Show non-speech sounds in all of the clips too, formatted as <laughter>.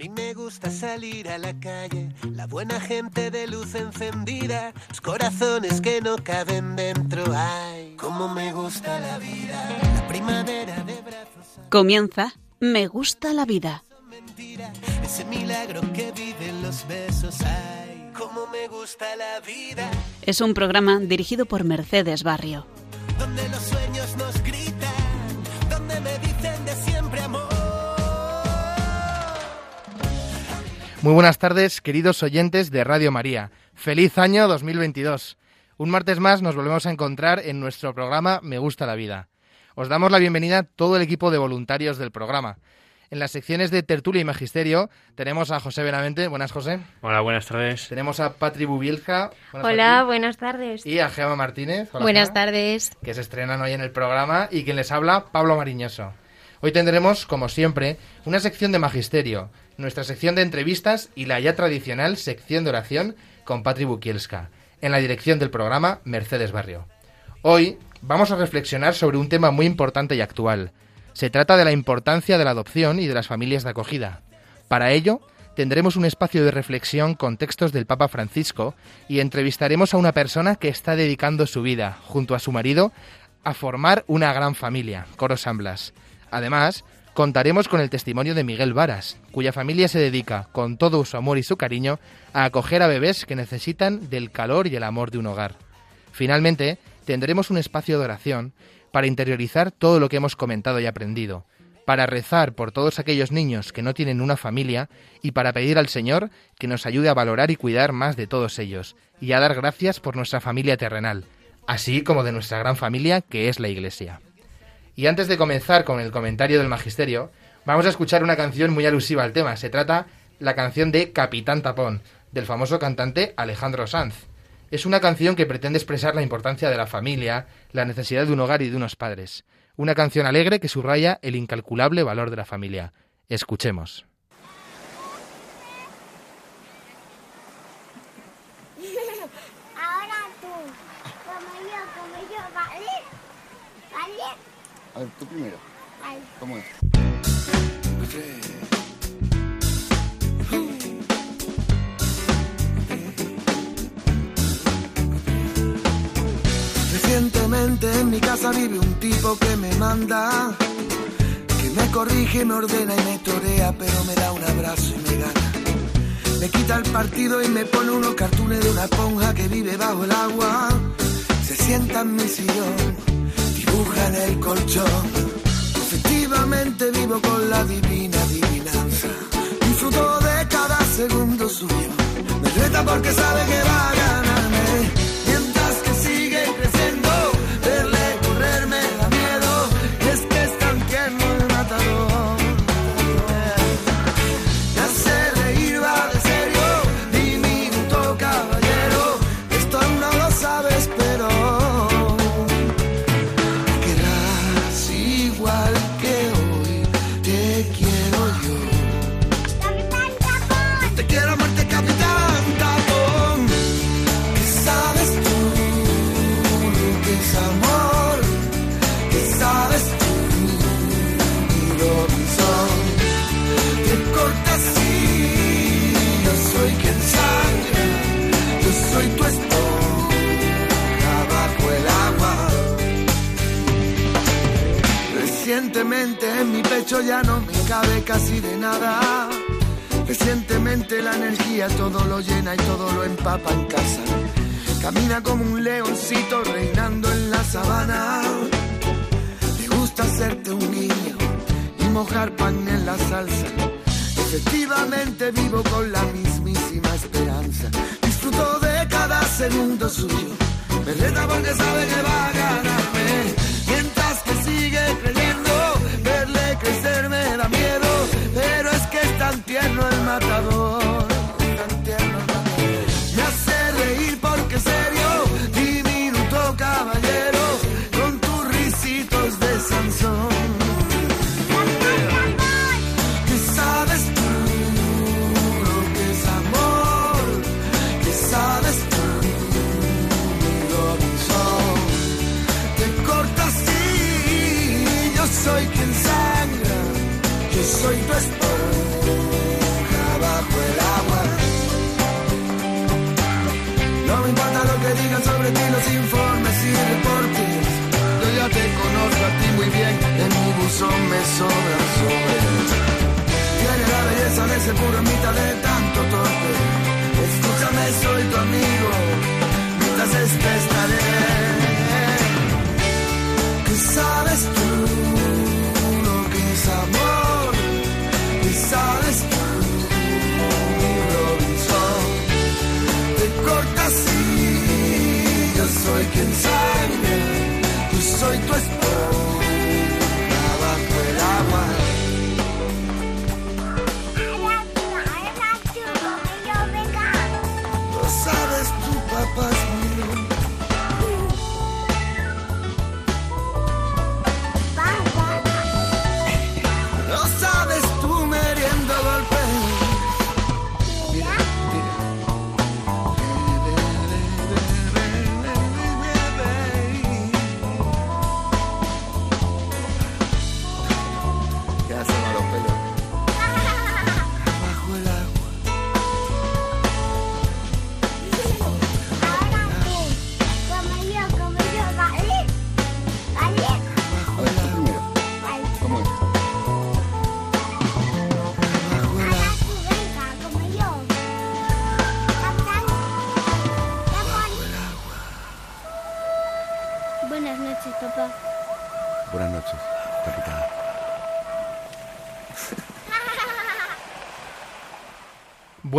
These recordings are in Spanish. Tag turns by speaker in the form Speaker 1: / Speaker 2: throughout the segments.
Speaker 1: mí me gusta salir a la calle, la buena gente de luz encendida, los corazones que no caben dentro. Ay, cómo me gusta la vida, la primavera de brazos.
Speaker 2: Comienza Me gusta la vida.
Speaker 1: Mentira, ese milagro que viven los besos. Ay, cómo me gusta la vida.
Speaker 2: Es un programa dirigido por Mercedes Barrio.
Speaker 1: Donde los
Speaker 3: Muy buenas tardes, queridos oyentes de Radio María. Feliz año 2022. Un martes más nos volvemos a encontrar en nuestro programa Me gusta la vida. Os damos la bienvenida a todo el equipo de voluntarios del programa. En las secciones de tertulia y magisterio tenemos a José Benavente. Buenas, José.
Speaker 4: Hola, buenas tardes.
Speaker 3: Tenemos a Patri Bubielka. Buenas,
Speaker 5: Hola,
Speaker 3: Patri.
Speaker 5: buenas tardes.
Speaker 3: Y a Gema Martínez. Hola,
Speaker 5: Buenas
Speaker 3: Gema,
Speaker 5: tardes.
Speaker 3: Que se estrenan hoy en el programa y quien les habla, Pablo Mariñoso. Hoy tendremos, como siempre, una sección de magisterio, nuestra sección de entrevistas y la ya tradicional sección de oración con Patri Bukielska, en la dirección del programa Mercedes Barrio. Hoy vamos a reflexionar sobre un tema muy importante y actual. Se trata de la importancia de la adopción y de las familias de acogida. Para ello, tendremos un espacio de reflexión con textos del Papa Francisco y entrevistaremos a una persona que está dedicando su vida, junto a su marido, a formar una gran familia, Coro San Blas. Además, contaremos con el testimonio de Miguel Varas, cuya familia se dedica, con todo su amor y su cariño, a acoger a bebés que necesitan del calor y el amor de un hogar. Finalmente, tendremos un espacio de oración para interiorizar todo lo que hemos comentado y aprendido, para rezar por todos aquellos niños que no tienen una familia y para pedir al Señor que nos ayude a valorar y cuidar más de todos ellos, y a dar gracias por nuestra familia terrenal, así como de nuestra gran familia que es la Iglesia. Y antes de comenzar con el comentario del Magisterio, vamos a escuchar una canción muy alusiva al tema. Se trata la canción de Capitán Tapón, del famoso cantante Alejandro Sanz. Es una canción que pretende expresar la importancia de la familia, la necesidad de un hogar y de unos padres. Una canción alegre que subraya el incalculable valor de la familia. Escuchemos.
Speaker 6: Ahora tú, como yo, como yo, ¿vale? ¿Vale?
Speaker 7: A ver, tú primero. ¿Cómo es?
Speaker 8: Recientemente en mi casa vive un tipo que me manda, que me corrige, me ordena y me torea, pero me da un abrazo y me gana. Me quita el partido y me pone unos cartones de una esponja que vive bajo el agua. Se sienta en mi sillón, en el colchón. Efectivamente vivo con la divina adivinanza. Disfruto de cada segundo suyo. Me reta porque sabe que va a ganarme. Y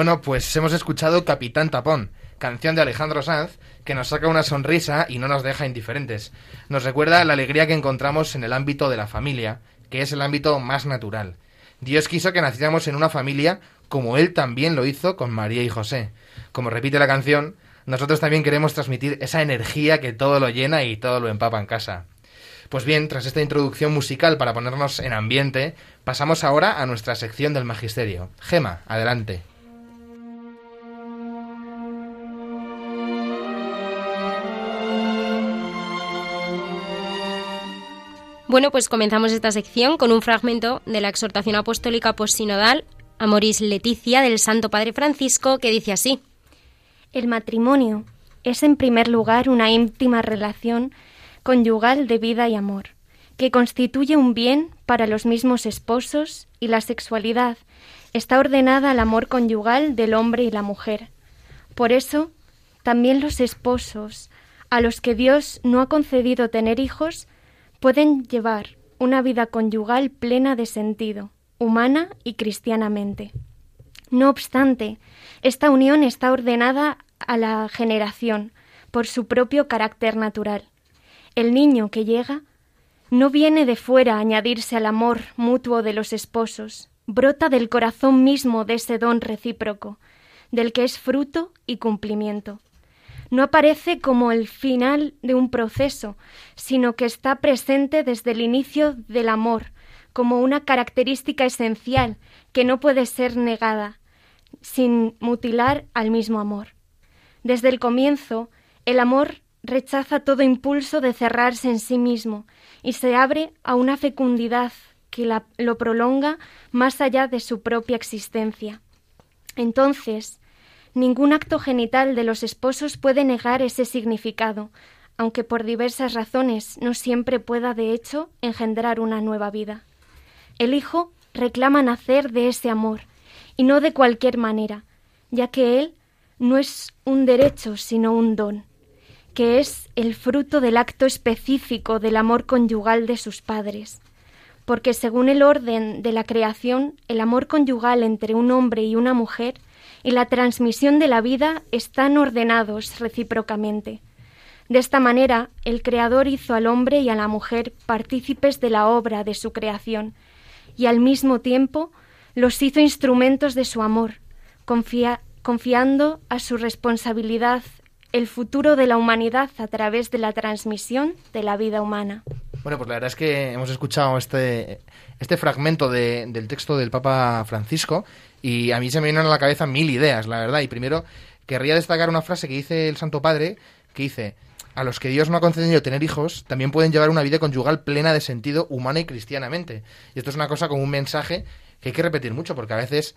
Speaker 3: Bueno, pues hemos escuchado Capitán Tapón, canción de Alejandro Sanz, que nos saca una sonrisa y no nos deja indiferentes. Nos recuerda la alegría que encontramos en el ámbito de la familia, que es el ámbito más natural. Dios quiso que naciéramos en una familia como Él también lo hizo con María y José. Como repite la canción, nosotros también queremos transmitir esa energía que todo lo llena y todo lo empapa en casa. Pues bien, tras esta introducción musical para ponernos en ambiente, pasamos ahora a nuestra sección del magisterio. Gema, adelante.
Speaker 4: Bueno, pues comenzamos esta sección con un fragmento de la exhortación apostólica postsinodal Amoris Leticia del Santo Padre Francisco que dice así:
Speaker 5: El matrimonio es en primer lugar una íntima relación conyugal de vida y amor, que constituye un bien para los mismos esposos y la sexualidad está ordenada al amor conyugal del hombre y la mujer. Por eso, también los esposos, a los que Dios no ha concedido tener hijos, pueden llevar una vida conyugal plena de sentido, humana y cristianamente. No obstante, esta unión está ordenada a la generación por su propio carácter natural. El niño que llega no viene de fuera a añadirse al amor mutuo de los esposos, brota del corazón mismo de ese don recíproco, del que es fruto y cumplimiento. No aparece como el final de un proceso, sino que está presente desde el inicio del amor, como una característica esencial que no puede ser negada, sin mutilar al mismo amor. Desde el comienzo, el amor rechaza todo impulso de cerrarse en sí mismo y se abre a una fecundidad que lo prolonga más allá de su propia existencia. Entonces, ningún acto genital de los esposos puede negar ese significado, aunque por diversas razones no siempre pueda de hecho engendrar una nueva vida. El Hijo reclama nacer de ese amor, y no de cualquier manera, ya que Él no es un derecho, sino un don, que es el fruto del acto específico del amor conyugal de sus padres. Porque según el orden de la creación, el amor conyugal entre un hombre y una mujer y la transmisión de la vida están ordenados recíprocamente. De esta manera, el Creador hizo al hombre y a la mujer partícipes de la obra de su creación, y al mismo tiempo los hizo instrumentos de su amor, confiando a su responsabilidad el futuro de la humanidad a través de la transmisión de la vida humana.
Speaker 3: Bueno, pues la verdad es que hemos escuchado este, este fragmento de- del texto del Papa Francisco y a mí se me vienen a la cabeza mil ideas, la verdad. Y primero querría destacar una frase que dice el Santo Padre, que dice, a los que Dios no ha concedido tener hijos también pueden llevar una vida conyugal plena de sentido humana y cristianamente. Y esto es una cosa como un mensaje que hay que repetir mucho, porque a veces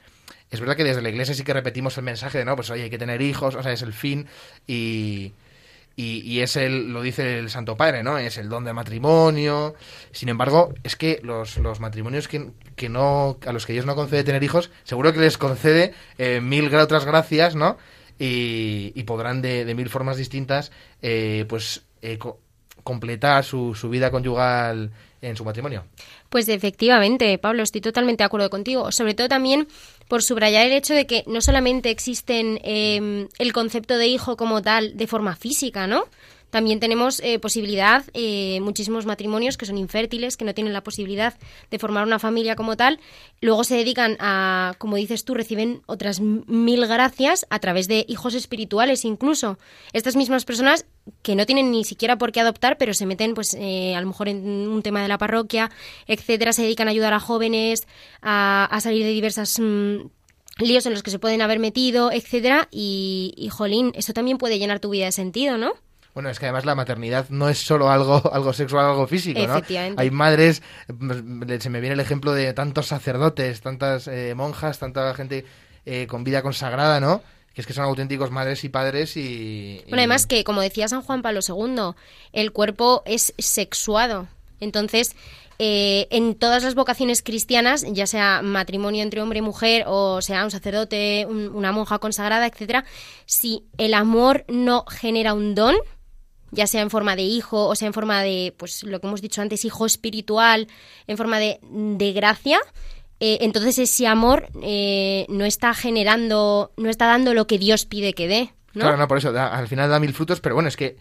Speaker 3: es verdad que desde la iglesia sí que repetimos el mensaje de no, pues oye, hay que tener hijos, o sea, es el fin y, y, es el, lo dice el Santo Padre, ¿no? Es el don de matrimonio. Sin embargo, es que los, los matrimonios que, que, no, a los que Dios no concede tener hijos, seguro que les concede eh, mil otras gracias, ¿no? Y, y podrán de, de, mil formas distintas, eh, pues, eh, completar su, su vida conyugal en su matrimonio.
Speaker 4: Pues efectivamente, Pablo, estoy totalmente de acuerdo contigo. Sobre todo también por subrayar el hecho de que no solamente existen eh, el concepto de hijo como tal de forma física, ¿no? También tenemos eh, posibilidad, eh, muchísimos matrimonios que son infértiles, que no tienen la posibilidad de formar una familia como tal, luego se dedican a, como dices tú, reciben otras mil gracias a través de hijos espirituales incluso. Estas mismas personas que no tienen ni siquiera por qué adoptar, pero se meten, pues, eh, a lo mejor en un tema de la parroquia, etcétera, se dedican a ayudar a jóvenes a, salir de diversas mm, líos en los que se pueden haber metido, etcétera, y, y jolín, eso también puede llenar tu vida de sentido, ¿no?
Speaker 3: Bueno, es que además la maternidad no es solo algo, <laughs> algo sexual, algo físico, ¿no? Hay madres, mm, se me viene el ejemplo de tantos sacerdotes, tantas eh, monjas, tanta gente eh, con vida consagrada, ¿no? Que es que son auténticos madres y padres y,
Speaker 4: Bueno, además que, como decía San Juan Pablo II, el cuerpo es sexuado. Entonces, eh, en todas las vocaciones cristianas, ya sea matrimonio entre hombre y mujer, o sea un sacerdote, una monja consagrada, etcétera, si el amor no genera un don, ya sea en forma de hijo o sea en forma de, pues lo que hemos dicho antes, hijo espiritual, en forma de, de gracia, eh, entonces ese amor eh, no está generando, no está dando lo que Dios pide que dé. ¿no?
Speaker 3: Claro, no, por eso, al final da mil frutos, pero bueno, es que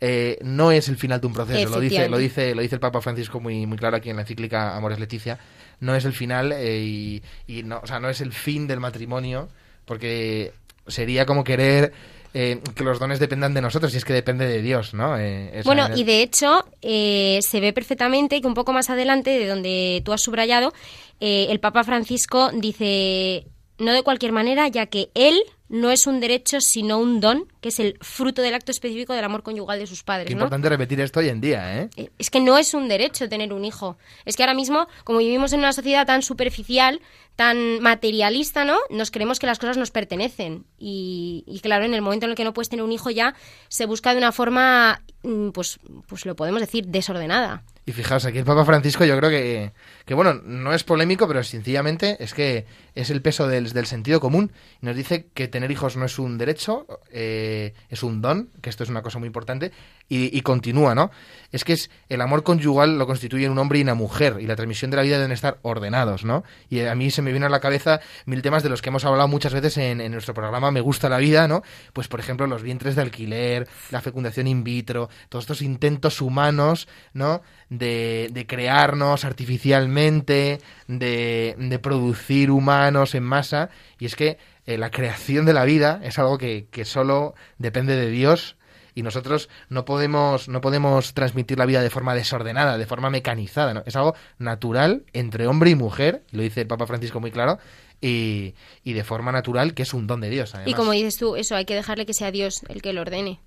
Speaker 3: eh, no es el final de un proceso, lo dice, lo dice, lo dice el Papa Francisco muy, muy claro aquí en la encíclica Amores Leticia, no es el final y, y no, o sea, no es el fin del matrimonio, porque sería como querer eh, que los dones dependan de nosotros y es que depende de Dios, ¿no?
Speaker 4: Eh, bueno, y de hecho eh, se ve perfectamente que un poco más adelante, de donde tú has subrayado, el Papa Francisco dice, no de cualquier manera, ya que él no es un derecho sino un don, que es el fruto del acto específico del amor conyugal de sus padres.
Speaker 3: Qué importante repetir esto hoy en día, ¿eh?
Speaker 4: Es que no es un derecho tener un hijo. Es que ahora mismo, como vivimos en una sociedad tan superficial, tan materialista, ¿no? Nos creemos que las cosas nos pertenecen. Y, claro, en el momento en el que no puedes tener un hijo ya, se busca de una forma, mm, pues, pues lo podemos decir, desordenada.
Speaker 3: Y fijaos, aquí el Papa Francisco yo creo que, que bueno, no es polémico, pero sencillamente es que es el peso del, del sentido común. Nos dice que tener hijos no es un derecho, eh, es un don, que esto es una cosa muy importante, y, continúa, ¿no? Es que es el amor conyugal lo constituye un hombre y una mujer, y la transmisión de la vida deben estar ordenados, ¿no? Y a mí se me viene a la cabeza mil temas de los que hemos hablado muchas veces en, en nuestro programa Me gusta la vida, ¿no? Pues por ejemplo los vientres de alquiler, la fecundación in vitro, todos estos intentos humanos, ¿no? De, de crearnos artificialmente, de, de producir humanos en masa, y es que eh, la creación de la vida es algo que, que solo depende de Dios y nosotros no podemos no podemos transmitir la vida de forma desordenada, de forma mecanizada, ¿no? Es algo natural entre hombre y mujer, lo dice el Papa Francisco muy claro, y, y de forma natural que es un don de Dios. Además.
Speaker 4: Y como dices tú, eso hay que dejarle que sea Dios el que lo ordene.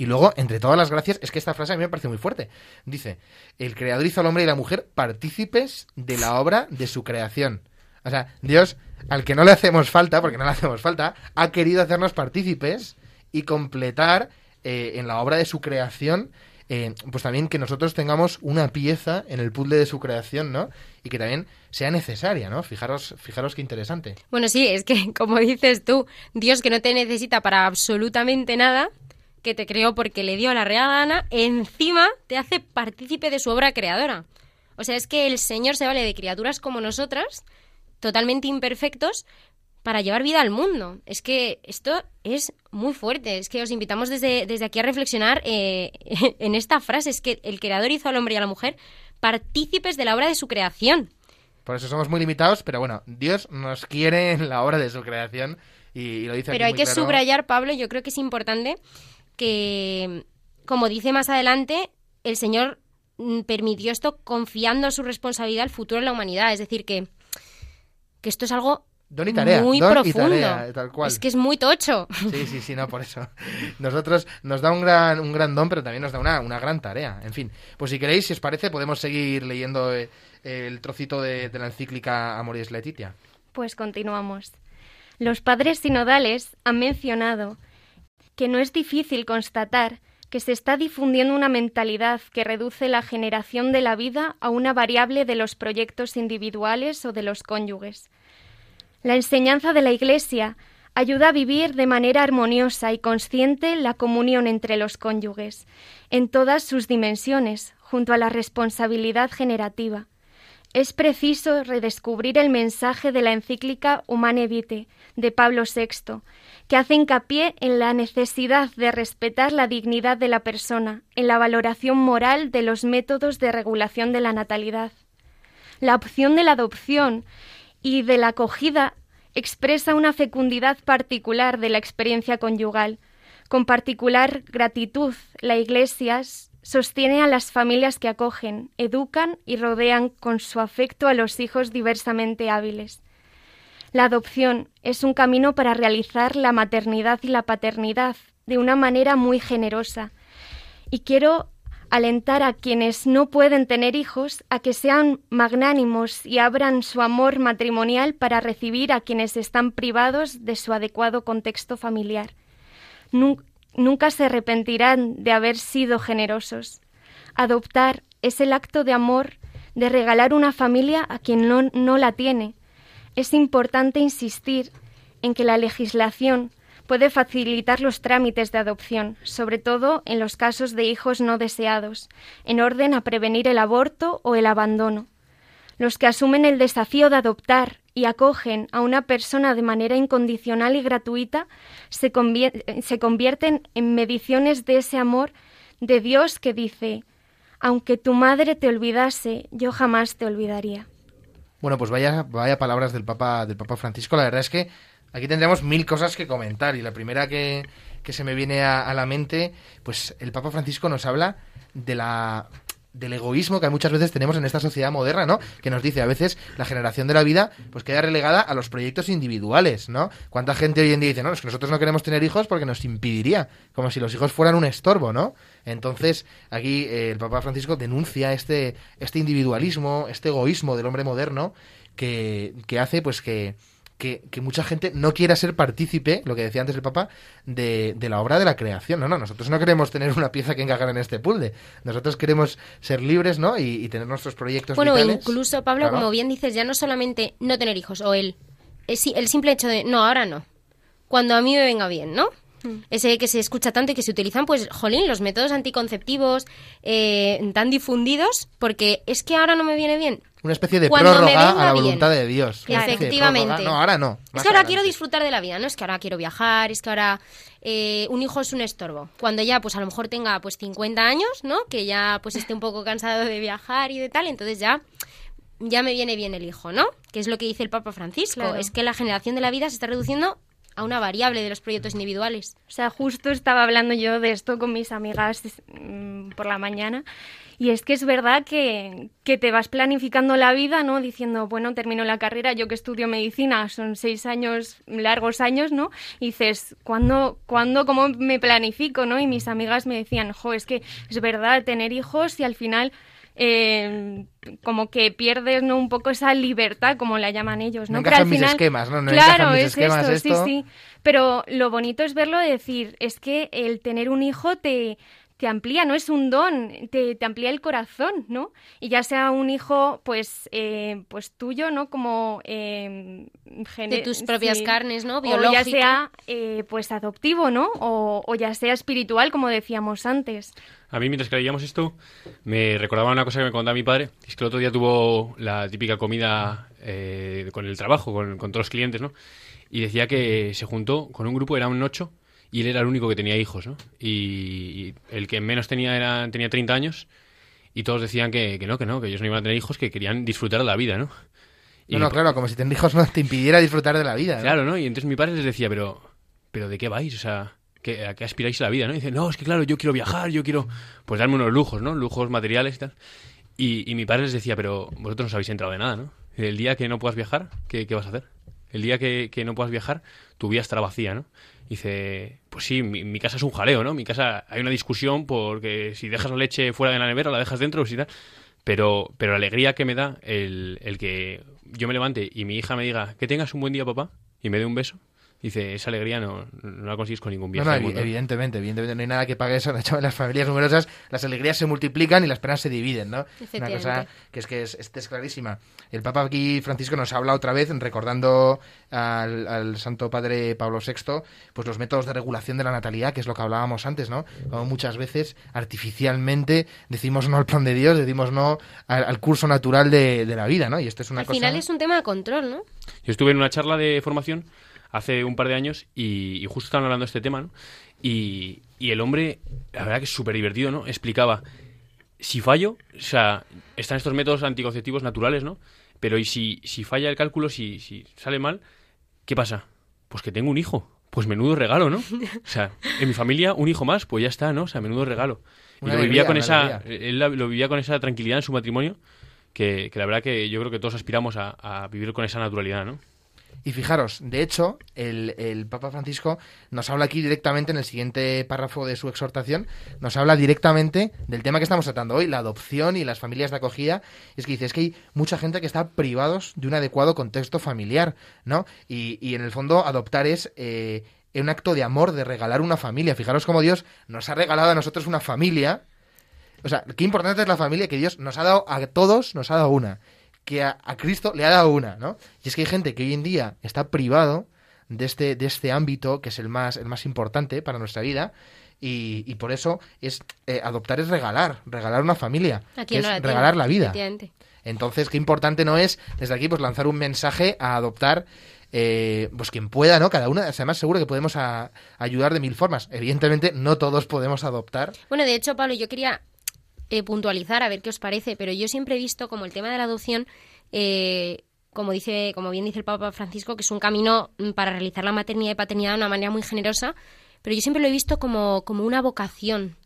Speaker 3: Y luego, entre todas las gracias, es que esta frase a mí me parece muy fuerte. Dice, el creador hizo al hombre y la mujer partícipes de la obra de su creación. O sea, Dios, al que no le hacemos falta, porque no le hacemos falta, ha querido hacernos partícipes y completar eh, en la obra de su creación, eh, pues también que nosotros tengamos una pieza en el puzzle de su creación, ¿no? Y que también sea necesaria, ¿no? Fijaros, fijaros qué interesante.
Speaker 4: Bueno, sí, es que <laughs> como dices tú, Dios que no te necesita para absolutamente nada, que te creó porque le dio la real gana, encima te hace partícipe de su obra creadora. O sea, es que el Señor se vale de criaturas como nosotras, totalmente imperfectos, para llevar vida al mundo. Es que esto es muy fuerte. Es que os invitamos desde, desde aquí a reflexionar eh, <laughs> en esta frase. Es que el creador hizo al hombre y a la mujer partícipes de la obra de su creación.
Speaker 3: Por eso somos muy limitados, pero bueno, Dios nos quiere en la obra de su creación y, y lo dice
Speaker 4: Pero hay que claro. subrayar, Pablo, yo creo que es importante que, como dice más adelante, el Señor mm, permitió esto confiando su responsabilidad al futuro de la humanidad. Es decir, que, que esto es algo
Speaker 3: Don y tarea,
Speaker 4: muy
Speaker 3: don y
Speaker 4: profundo.
Speaker 3: tarea, tal cual.
Speaker 4: Es que es muy tocho.
Speaker 3: Sí, sí, sí, no, por eso. Nosotros nos da un gran, un gran don, pero también nos da una, una gran tarea. En fin, pues si queréis, si os parece, podemos seguir leyendo eh, el trocito de, de la encíclica Amoris Laetitia.
Speaker 5: Pues continuamos. Los padres sinodales han mencionado que no es difícil constatar que se está difundiendo una mentalidad que reduce la generación de la vida a una variable de los proyectos individuales o de los cónyuges. La enseñanza de la Iglesia ayuda a vivir de manera armoniosa y consciente la comunión entre los cónyuges, en todas sus dimensiones, junto a la responsabilidad generativa. Es preciso redescubrir el mensaje de la encíclica Humane Vitae de Pablo VI, que hace hincapié en la necesidad de respetar la dignidad de la persona, en la valoración moral de los métodos de regulación de la natalidad. La opción de la adopción y de la acogida expresa una fecundidad particular de la experiencia conyugal. Con particular gratitud, la Iglesia sostiene a las familias que acogen, educan y rodean con su afecto a los hijos diversamente hábiles. La adopción es un camino para realizar la maternidad y la paternidad de una manera muy generosa. Y quiero alentar a quienes no pueden tener hijos a que sean magnánimos y abran su amor matrimonial para recibir a quienes están privados de su adecuado contexto familiar. Nunca se arrepentirán de haber sido generosos. Adoptar es el acto de amor de regalar una familia a quien no, no la tiene. Es importante insistir en que la legislación puede facilitar los trámites de adopción, sobre todo en los casos de hijos no deseados, en orden a prevenir el aborto o el abandono. Los que asumen el desafío de adoptar y acogen a una persona de manera incondicional y gratuita se, convierten en mediciones de ese amor de Dios que dice, aunque tu madre te olvidase, yo jamás te olvidaría.
Speaker 3: Bueno, pues vaya, vaya palabras del Papa, del Papa Francisco. La verdad es que Aquí tendríamos mil cosas que comentar y la primera que, que se me viene a, a, la mente, pues el Papa Francisco nos habla de la del egoísmo que muchas veces tenemos en esta sociedad moderna, ¿no? Que nos dice a veces la generación de la vida pues queda relegada a los proyectos individuales, ¿no? ¿Cuánta gente hoy en día dice, no, es que nosotros no queremos tener hijos porque nos impediría, como si los hijos fueran un estorbo, ¿no? Entonces, aquí eh, el Papa Francisco denuncia este, este individualismo, este egoísmo del hombre moderno que, que hace pues que que, que, mucha gente no quiera ser partícipe, lo que decía antes el Papa, de, de, la obra de la creación. No, no, nosotros no queremos tener una pieza que encajar en este puzzle. Nosotros queremos ser libres, ¿no? Y, y tener nuestros proyectos
Speaker 4: bueno,
Speaker 3: vitales.
Speaker 4: incluso, Pablo,
Speaker 3: Claro.
Speaker 4: como bien dices, ya no solamente no tener hijos, o él, el simple hecho de, no, ahora no. Cuando a mí me venga bien, ¿no? Ese que se escucha tanto y que se utilizan, pues, jolín, los métodos anticonceptivos eh, tan difundidos, porque es que ahora no me viene bien.
Speaker 3: Una especie de
Speaker 4: Cuando me
Speaker 3: prórroga a la
Speaker 4: bien.
Speaker 3: voluntad de Dios.
Speaker 4: Efectivamente.
Speaker 3: No, ahora no.
Speaker 4: Es que ahora
Speaker 3: adelante.
Speaker 4: quiero disfrutar de la vida, ¿no? Es que ahora quiero viajar, es que ahora eh, un hijo es un estorbo. Cuando ya, pues a lo mejor tenga pues 50 años, ¿no? Que ya pues esté un poco cansado de viajar y de tal, entonces ya ya me viene bien el hijo, ¿no? Que es lo que dice el Papa Francisco,
Speaker 5: Claro.
Speaker 4: es que la generación de la vida se está reduciendo a una variable de los proyectos individuales.
Speaker 5: O sea, justo estaba hablando yo de esto con mis amigas mm, por la mañana. Y es que es verdad que, que te vas planificando la vida, ¿no? Diciendo, bueno, termino la carrera, yo que estudio medicina, son seis años, largos años, ¿no? Y dices, ¿cuándo, ¿cuándo, cómo me planifico, ¿no? Y mis amigas me decían, jo, es que es verdad, tener hijos y al final eh, como que pierdes ¿no? un poco esa libertad, como la llaman ellos, ¿no?
Speaker 3: No encajan
Speaker 5: al
Speaker 3: mis
Speaker 5: final,
Speaker 3: esquemas, ¿no? No
Speaker 5: claro,
Speaker 3: mis
Speaker 5: es
Speaker 3: esquemas
Speaker 5: esto,
Speaker 3: esto.
Speaker 5: sí, sí. Pero lo bonito es verlo de decir, es que el tener un hijo te, te amplía, no es un don, te, te amplía el corazón, ¿no? Y ya sea un hijo, pues, eh, pues tuyo, ¿no? Como eh,
Speaker 4: De tus propias
Speaker 5: sí.
Speaker 4: carnes, ¿no?
Speaker 5: O ya
Speaker 4: Biológico.
Speaker 5: sea, eh, pues, adoptivo, ¿no? O, o ya sea espiritual, como decíamos antes.
Speaker 7: A mí, mientras que leíamos esto, me recordaba una cosa que me contaba mi padre. Es que el otro día tuvo la típica comida eh, con el trabajo, con, con todos los clientes, ¿no? Y decía que se juntó con un grupo, eran ocho, y él era el único que tenía hijos, ¿no? Y, y el que menos tenía era, tenía 30 años, y todos decían que, que no, que no, que ellos no iban a tener hijos, que querían disfrutar de la vida, ¿no? Y
Speaker 3: No, no, claro, como si tener hijos no te impidiera disfrutar de la vida. ¿no?
Speaker 7: Claro, ¿no? Y entonces mi padre les decía, pero, pero ¿de qué vais? O sea, ¿qué- ¿a qué aspiráis a la vida? ¿no? Y dice, no, es que claro, yo quiero viajar, yo quiero, pues darme unos lujos, ¿no? Lujos materiales y tal. Y, y mi padre les decía, pero vosotros no habéis entrado de nada, ¿no? El día que no puedas viajar, ¿qué, qué vas a hacer? el día que, que no puedas viajar, tu vida estará vacía, ¿no? Dice, pues sí, mi, casa es un jaleo, ¿no? Mi casa hay una discusión porque si dejas la leche fuera de la nevera, la dejas dentro, tal. Pero, pero la alegría que me da el, el que yo me levante y mi hija me diga, que tengas un buen día, papá, y me dé un beso, Dice, esa alegría no, no la consigues con ningún viaje.
Speaker 3: no, evidentemente, evidentemente no hay nada que pague eso. <laughs> De hecho, en las familias numerosas las alegrías se multiplican y las penas se dividen, ¿no? Una cosa que es que es, esta es clarísima. El Papa aquí, Francisco, nos habla otra vez, recordando al, al Santo Padre Pablo VI, pues los métodos de regulación de la natalidad, que es lo que hablábamos antes, ¿no? Como muchas veces, artificialmente, decimos no al plan de Dios, decimos no al, al curso natural de, de la vida, ¿no? Y esto es una
Speaker 4: Al
Speaker 3: cosa...
Speaker 4: final es un tema de control, ¿no?
Speaker 7: Yo estuve en una charla de formación hace un par de años y, y justo estaban hablando de este tema, ¿no? Y, y el hombre, la verdad que es súper divertido, ¿no? Explicaba, si fallo, o sea, están estos métodos anticonceptivos naturales, ¿no? Pero y si, si falla el cálculo, si, si sale mal, ¿qué pasa? Pues que tengo un hijo. Pues menudo regalo, ¿no? O sea, en mi familia un hijo más, pues ya está, ¿no? O sea, menudo regalo. Y
Speaker 3: Una
Speaker 7: lo vivía
Speaker 3: alegría,
Speaker 7: con esa,
Speaker 3: alegría.
Speaker 7: él la- lo vivía con esa tranquilidad en su matrimonio, que, que la verdad que yo creo que todos aspiramos a, a vivir con esa naturalidad, ¿no?
Speaker 3: Y fijaros, de hecho, el, el Papa Francisco nos habla aquí directamente en el siguiente párrafo de su exhortación, nos habla directamente del tema que estamos tratando hoy, la adopción y las familias de acogida. Y es que dice, es que hay mucha gente que está privados de un adecuado contexto familiar, ¿no? Y, y en el fondo adoptar es... eh, un acto de amor, de regalar una familia. Fijaros cómo Dios nos ha regalado a nosotros una familia. O sea, qué importante es la familia que Dios nos ha dado a todos, nos ha dado una. Que a, a Cristo le ha dado una, ¿no? Y es que hay gente que hoy en día está privado de este, de este ámbito que es el más, el más importante para nuestra vida. Y, y por eso es eh, adoptar es regalar, regalar una familia, que es
Speaker 4: tiene,
Speaker 3: regalar la vida. Entonces, qué importante no es desde aquí pues lanzar un mensaje a adoptar eh, pues quien pueda, ¿no? Cada una, además seguro que podemos a- ayudar de mil formas. Evidentemente, no todos podemos adoptar.
Speaker 4: Bueno, de hecho, Pablo, yo quería eh, puntualizar a ver qué os parece, pero yo siempre he visto como el tema de la adopción, eh, como dice, como bien dice el Papa Francisco, que es un camino mm, para realizar la maternidad y paternidad de una manera muy generosa, pero yo siempre lo he visto como, como una vocación.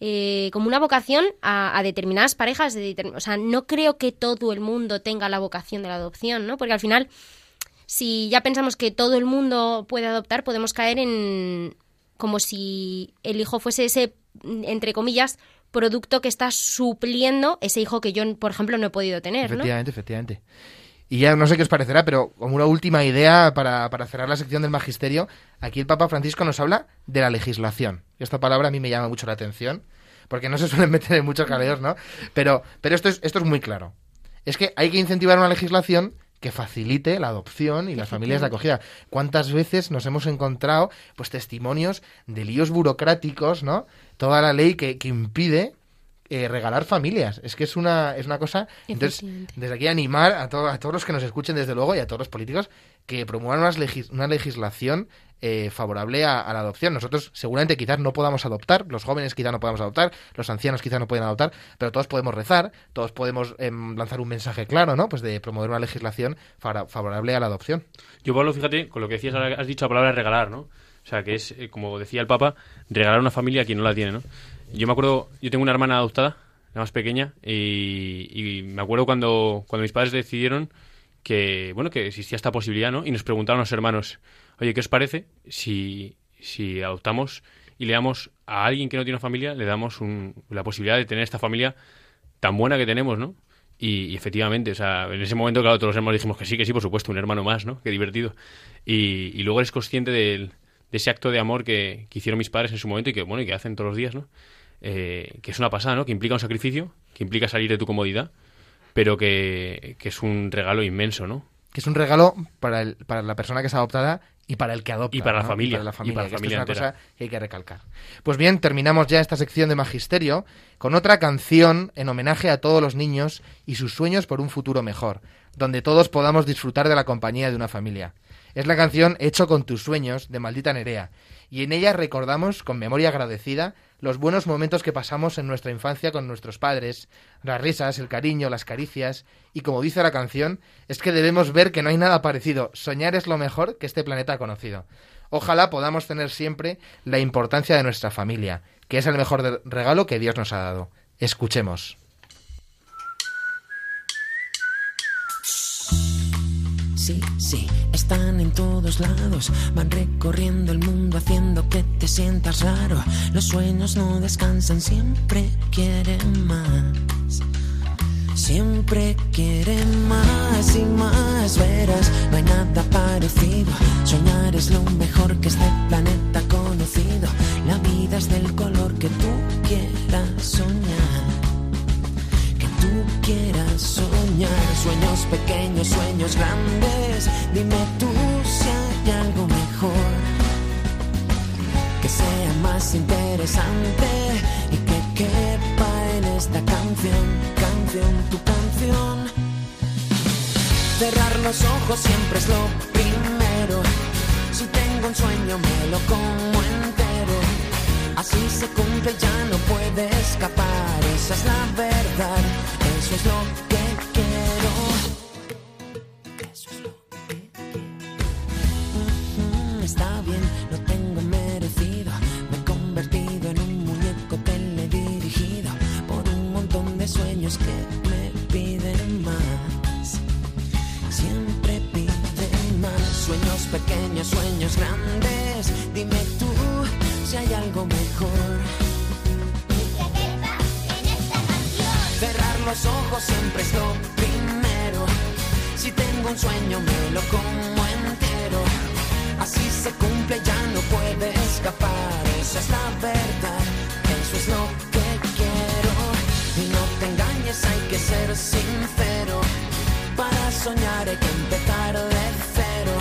Speaker 4: eh, como una vocación a, determinadas parejas, de o sea, no creo que todo el mundo tenga la vocación de la adopción, ¿no? Porque al final, si ya pensamos que todo el mundo puede adoptar, podemos caer en como si el hijo fuese ese, mm, entre comillas, producto que está supliendo ese hijo que yo, por ejemplo, no he podido tener.
Speaker 3: Efectivamente, efectivamente. Y ya no sé qué os parecerá, pero como una última idea para, para cerrar la sección del magisterio, aquí el Papa Francisco nos habla de la legislación. Esta palabra a mí me llama mucho la atención, porque no se suelen <laughs> meter en muchos jaleos, ¿no? Pero, pero esto, es, esto es muy claro. Es que hay que incentivar una legislación que facilite la adopción y las familias de acogida. ¿Cuántas veces nos hemos encontrado pues testimonios de líos burocráticos, ¿no? Toda la ley que, que impide eh, regalar familias. Es que es una, es una cosa. Entonces, desde aquí animar a, a todos los que nos escuchen, desde luego, y a todos los políticos, que promuevan legis- una legislación eh, favorable a, la adopción. Nosotros, seguramente, quizás no podamos adoptar, los jóvenes quizás no podamos adoptar, los ancianos quizás no pueden adoptar, pero todos podemos rezar, todos podemos em, lanzar un mensaje claro, ¿no? Pues de promover una legislación favorable a la adopción.
Speaker 7: Yo, Pablo, fíjate, con lo que decías, ahora has dicho la palabra regalar, ¿no? O sea, que es, eh, como decía el Papa, regalar una familia a quien no la tiene, ¿no? Yo me acuerdo, yo tengo una hermana adoptada, la más pequeña, y, y me acuerdo cuando, cuando mis padres decidieron que, bueno, que existía esta posibilidad, ¿no? Y nos preguntaron los hermanos, oye, ¿qué os parece si, si adoptamos y le damos a alguien que no tiene familia, le damos la posibilidad de tener esta familia tan buena que tenemos, ¿no? Y, efectivamente, o sea, en ese momento, claro, todos los hermanos dijimos que sí, que sí, por supuesto, un hermano más, ¿no? Qué divertido. Y, y luego eres consciente de ese acto de amor que, que hicieron mis padres en su momento y que, bueno, y que hacen todos los días, ¿no? Eh, que es una pasada, ¿no? Que implica un sacrificio, que implica salir de tu comodidad, pero que, que es un regalo inmenso, ¿no?
Speaker 3: Que es un regalo para, el- para la persona que es adoptada y para el que adopta.
Speaker 7: Y para la
Speaker 3: ¿no?
Speaker 7: familia,
Speaker 3: para la
Speaker 7: y
Speaker 3: familia,
Speaker 7: para la familia
Speaker 3: es una cosa que hay que recalcar. Pues bien, terminamos ya esta sección de magisterio con otra canción en homenaje a todos los niños y sus sueños por un futuro mejor, donde todos podamos disfrutar de la compañía de una familia. Es la canción Hecho con tus sueños de Maldita Nerea, y en ella recordamos con memoria agradecida los buenos momentos que pasamos en nuestra infancia con nuestros padres, las risas, el cariño, las caricias, y como dice la canción, es que debemos ver que no hay nada parecido, soñar es lo mejor que este planeta ha conocido. Ojalá podamos tener siempre la importancia de nuestra familia, que es el mejor regalo que Dios nos ha dado. Escuchemos.
Speaker 9: Sí, todos lados, van recorriendo el mundo haciendo que te sientas raro. Los sueños no descansan, siempre quieren más. Siempre quieren más y más, verás, no hay nada parecido. Soñar es lo mejor que este planeta ha conocido. La vida es del color que tú quieras soñar. Que tú quieras soñar. Sueños pequeños, sueños grandes. Dime tú hay algo mejor. Que sea más interesante y que quepa en esta canción, canción, tu canción. Cerrar los ojos siempre es lo primero. Si tengo un sueño me lo como entero. Así se cumple, ya no puede escapar. Esa es la verdad, eso es lo que quiero. Está bien, lo tengo merecido. Me he convertido en un muñeco teledirigido por un montón de sueños que me piden más. Siempre piden más. Sueños pequeños, sueños grandes. Dime tú si hay algo mejor. Cerrar los ojos siempre es lo primero. Si tengo un sueño me lo como entero. Se cumple, ya no puede escapar. Esa es la verdad, eso es lo que quiero. Y no te engañes, hay que ser sincero. Para soñar hay que empezar de cero.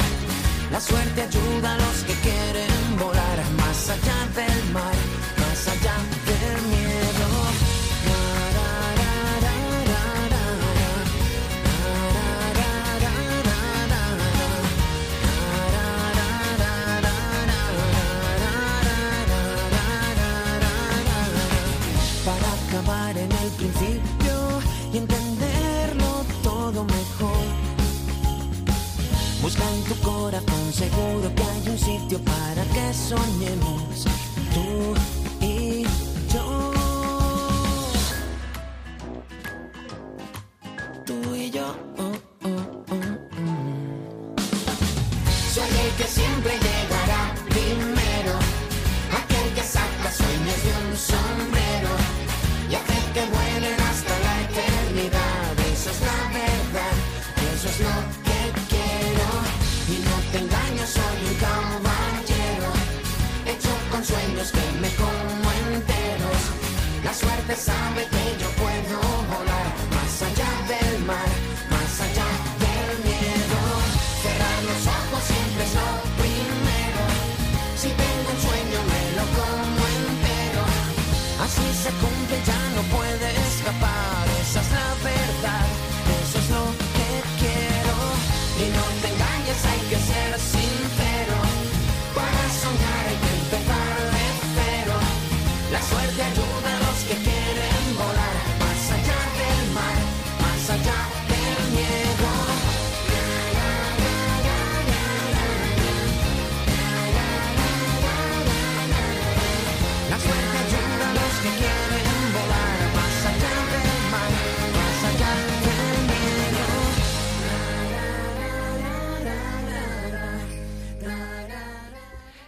Speaker 9: La suerte ayuda a los que quieren volar más allá del mar, más allá y entenderlo todo mejor. Busca en tu corazón, seguro que hay un sitio para que soñemos tú La suerte sabe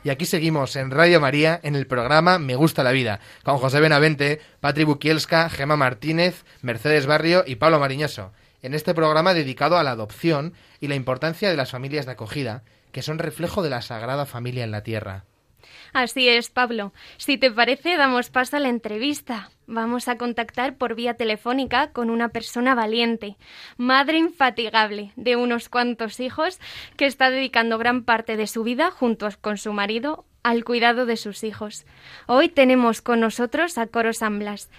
Speaker 9: Y
Speaker 3: aquí seguimos en Radio María en el programa Me gusta la vida, con José Benavente, Patri Bukielska, Gema Martínez, Mercedes Barrio y Pablo Mariñoso. En este programa dedicado a la adopción y la importancia de las familias de acogida, que son reflejo de la Sagrada Familia en la Tierra.
Speaker 5: Así es, Pablo. Si te parece, damos paso a la entrevista. Vamos a contactar por vía telefónica con una persona valiente, madre infatigable de unos cuantos hijos, que está dedicando gran parte de su vida, junto con su marido, al cuidado de sus hijos. Hoy tenemos con nosotros a Coro San Blas,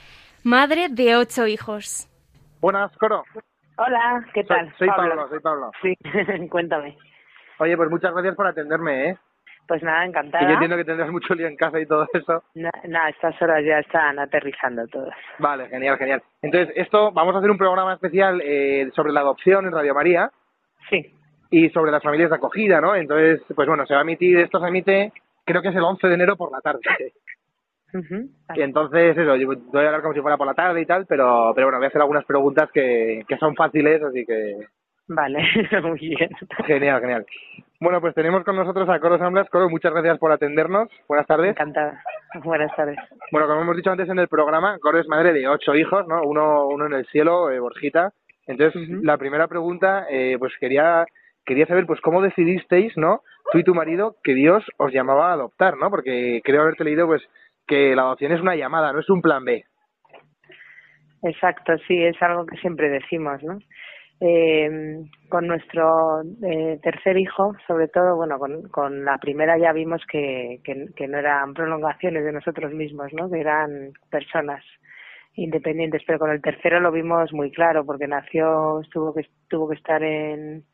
Speaker 5: madre de ocho hijos.
Speaker 10: Buenas, Coro.
Speaker 11: Hola, ¿qué
Speaker 10: Soy-
Speaker 11: tal?
Speaker 10: Soy, Pablo, soy Pablo.
Speaker 11: Sí, <laughs> cuéntame.
Speaker 10: Oye, pues muchas gracias por atenderme, ¿eh?
Speaker 11: Pues nada, encantada.
Speaker 10: yo entiendo que tendrás mucho lío en casa y todo eso.
Speaker 11: Na- Nada, estas horas ya están aterrizando todas.
Speaker 10: Vale, genial, genial. Entonces, esto, vamos a hacer un programa especial eh, sobre la adopción en Radio María.
Speaker 11: Sí.
Speaker 10: Y sobre las familias de acogida, ¿no? Entonces, pues bueno, se va a emitir, esto se emite, creo que es el 11 de enero por la tarde. Y entonces, eso, yo voy a hablar como si fuera por la tarde y tal, pero, pero bueno, voy a hacer algunas preguntas que, que son fáciles, así que,
Speaker 11: Vale, <laughs> muy bien.
Speaker 10: Genial, genial. Bueno, pues tenemos con nosotros a Coro San Blas. Coro, muchas gracias por atendernos. Buenas tardes.
Speaker 11: Encantada. Buenas tardes.
Speaker 10: Bueno, como hemos dicho antes en el programa, Coro es madre de ocho hijos, ¿no? Uno, uno en el cielo, eh, Borjita. Entonces, la primera pregunta, eh, pues quería quería saber, pues, cómo decidisteis, ¿no? Tú y tu marido, que Dios os llamaba a adoptar, ¿no? Porque creo haberte leído, pues, que la adopción es una llamada, no es un plan B.
Speaker 11: Exacto, sí, es algo que siempre decimos, ¿no? Eh, con nuestro eh, tercer hijo, sobre todo, bueno, con, con la primera ya vimos que, que, no eran prolongaciones de nosotros mismos, ¿no? Que eran personas independientes, pero con el tercero lo vimos muy claro porque nació, tuvo que tuvo que estar en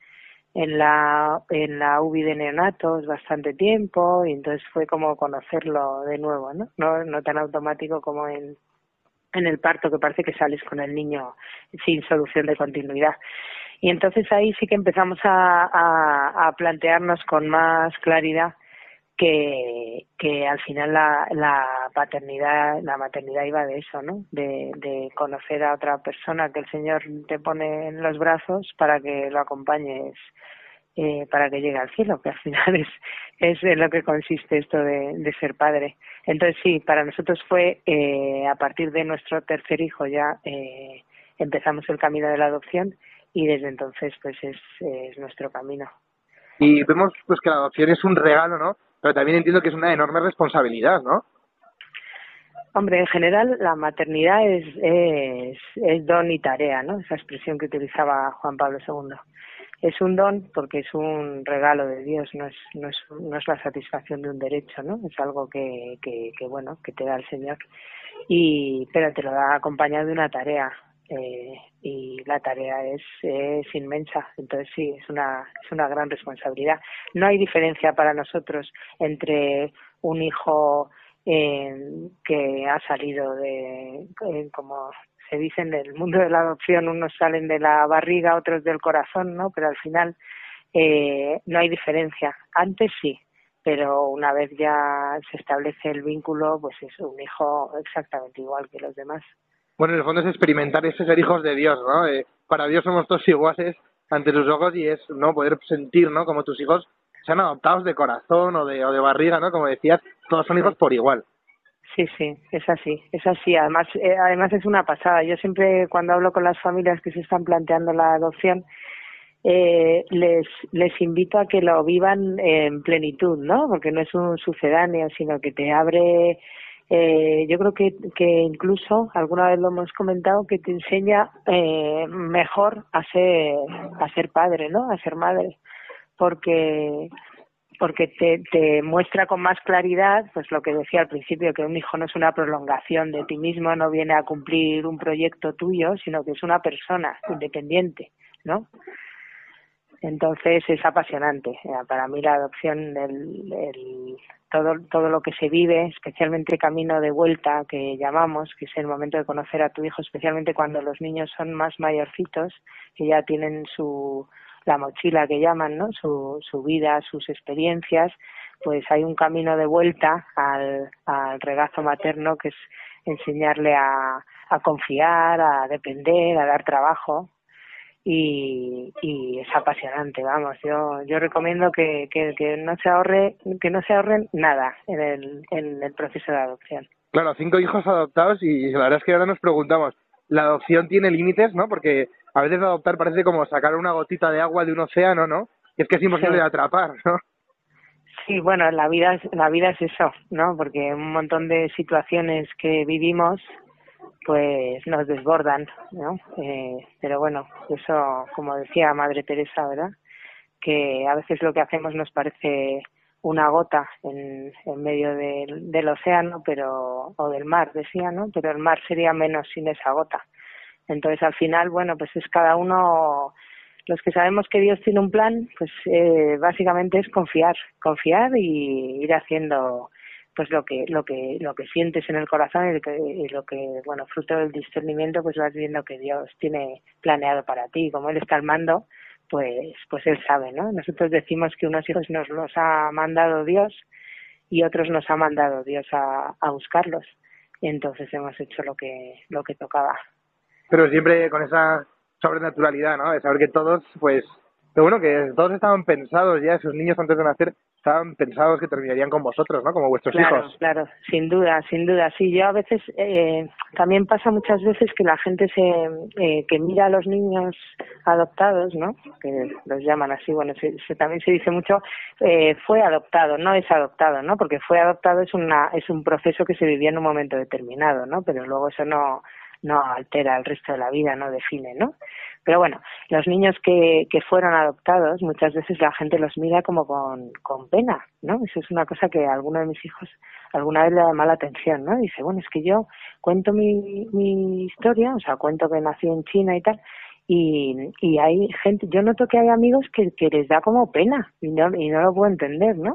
Speaker 11: en la en la UBI de neonatos bastante tiempo y entonces fue como conocerlo de nuevo, ¿no? No, no tan automático como en en el parto que parece que sales con el niño sin solución de continuidad. Y entonces ahí sí que empezamos a, a, plantearnos con más claridad que, que al final la, la paternidad, la maternidad iba de eso, ¿no? De, de conocer a otra persona que el Señor te pone en los brazos para que lo acompañes eh, para que llegue al cielo, que al final es, es en lo que consiste esto de, de ser padre. Entonces sí, para nosotros fue eh, a partir de nuestro tercer hijo ya eh, empezamos el camino de la adopción y desde entonces pues es, es nuestro camino.
Speaker 10: Y vemos, pues, que la adopción es un regalo, ¿no? Pero también entiendo que es una enorme responsabilidad, ¿no?
Speaker 11: Hombre, en general la maternidad es, es, es don y tarea, ¿no? Esa expresión que utilizaba Juan Pablo II es un don porque es un regalo de Dios, no es, no es, no es la satisfacción de un derecho, ¿no? Es algo que, que, bueno, que te da el Señor. Y, pero te lo da acompañado de una tarea, eh, y la tarea es, es inmensa. Entonces sí, es una, es una gran responsabilidad. No hay diferencia para nosotros entre un hijo eh, que ha salido de, eh, como se dice en el mundo de la adopción, unos salen de la barriga, otros del corazón, ¿no? Pero al final eh, no hay diferencia. Antes sí, pero una vez ya se establece el vínculo, pues es un hijo exactamente igual que los demás.
Speaker 10: Bueno, en el fondo es experimentar ese ser hijos de Dios, ¿no? Eh, para Dios somos todos iguales ante sus ojos y es, ¿no? Poder sentir, ¿no? Como tus hijos sean adoptados de corazón o de, o de barriga, ¿no? Como decías, todos son hijos por igual.
Speaker 11: Sí, sí, es así, es así. Además, eh, además es una pasada. Yo siempre cuando hablo con las familias que se están planteando la adopción, eh, les, les invito a que lo vivan en plenitud, ¿no? Porque no es un sucedáneo, sino que te abre, eh, yo creo que, que incluso, alguna vez lo hemos comentado, que te enseña eh, mejor a ser, a ser padre, ¿no? A ser madre. Porque porque te, te muestra con más claridad, pues lo que decía al principio, que un hijo no es una prolongación de ti mismo, no viene a cumplir un proyecto tuyo, sino que es una persona independiente, ¿no? Entonces es apasionante. Eh, Para mí la adopción, el, el, todo, todo lo que se vive, especialmente camino de vuelta que llamamos, que es el momento de conocer a tu hijo, especialmente cuando los niños son más mayorcitos, que ya tienen su la mochila que llaman, ¿no? Su, su vida, sus experiencias, pues hay un camino de vuelta al, regazo materno que es enseñarle a, a confiar, a depender, a dar trabajo, y, y es apasionante vamos. Yo yo recomiendo que, que, que no se ahorre que no se ahorren nada en el en el proceso de adopción.
Speaker 10: Claro, cinco hijos adoptados y la verdad es que ahora nos preguntamos, ¿la adopción tiene límites, no? Porque a veces adoptar parece como sacar una gotita de agua de un océano, ¿no? Y es que es imposible
Speaker 11: Sí.
Speaker 10: de atrapar, ¿no?
Speaker 11: sí bueno la vida es, la vida es eso no porque un montón de situaciones que vivimos pues nos desbordan no eh, pero bueno eso como decía Madre Teresa verdad que a veces lo que hacemos nos parece una gota en, en medio del, del océano pero o del mar decía no pero el mar sería menos sin esa gota. Entonces al final bueno pues es cada uno los que sabemos que Dios tiene un plan pues eh, básicamente es confiar confiar y ir haciendo pues lo que lo que lo que sientes en el corazón y lo que, bueno fruto del discernimiento pues vas viendo que Dios tiene planeado para ti como él está al mando pues pues él sabe no nosotros decimos que unos hijos nos los ha mandado Dios y otros nos ha mandado Dios a, a buscarlos. Y entonces hemos hecho lo que lo que tocaba.
Speaker 10: Pero siempre con esa sobrenaturalidad, ¿no? De saber que todos, pues, pero bueno, que todos estaban pensados ya, esos niños antes de nacer, estaban pensados que terminarían con vosotros, ¿no? Como vuestros
Speaker 11: claro,
Speaker 10: hijos.
Speaker 11: Claro, sin duda, sin duda. Sí, yo a veces, eh, también pasa muchas veces que la gente se, eh, que mira a los niños adoptados, ¿no? Que los llaman así, bueno, se, se- también se dice mucho, eh, fue adoptado, no es adoptado, ¿no? Porque fue adoptado es una, es un proceso que se vivía en un momento determinado, ¿no? Pero luego eso no, no altera el resto de la vida, no define, ¿no? Pero bueno, los niños que, que fueron adoptados, muchas veces la gente los mira como con, con pena, ¿no? Eso es una cosa que a alguno de mis hijos alguna vez le da mala atención, ¿no? Dice, bueno, es que yo cuento mi, mi historia, o sea, cuento que nací en China y tal, y, y hay gente, yo noto que hay amigos que, que les da como pena y no, y no lo puedo entender, ¿no?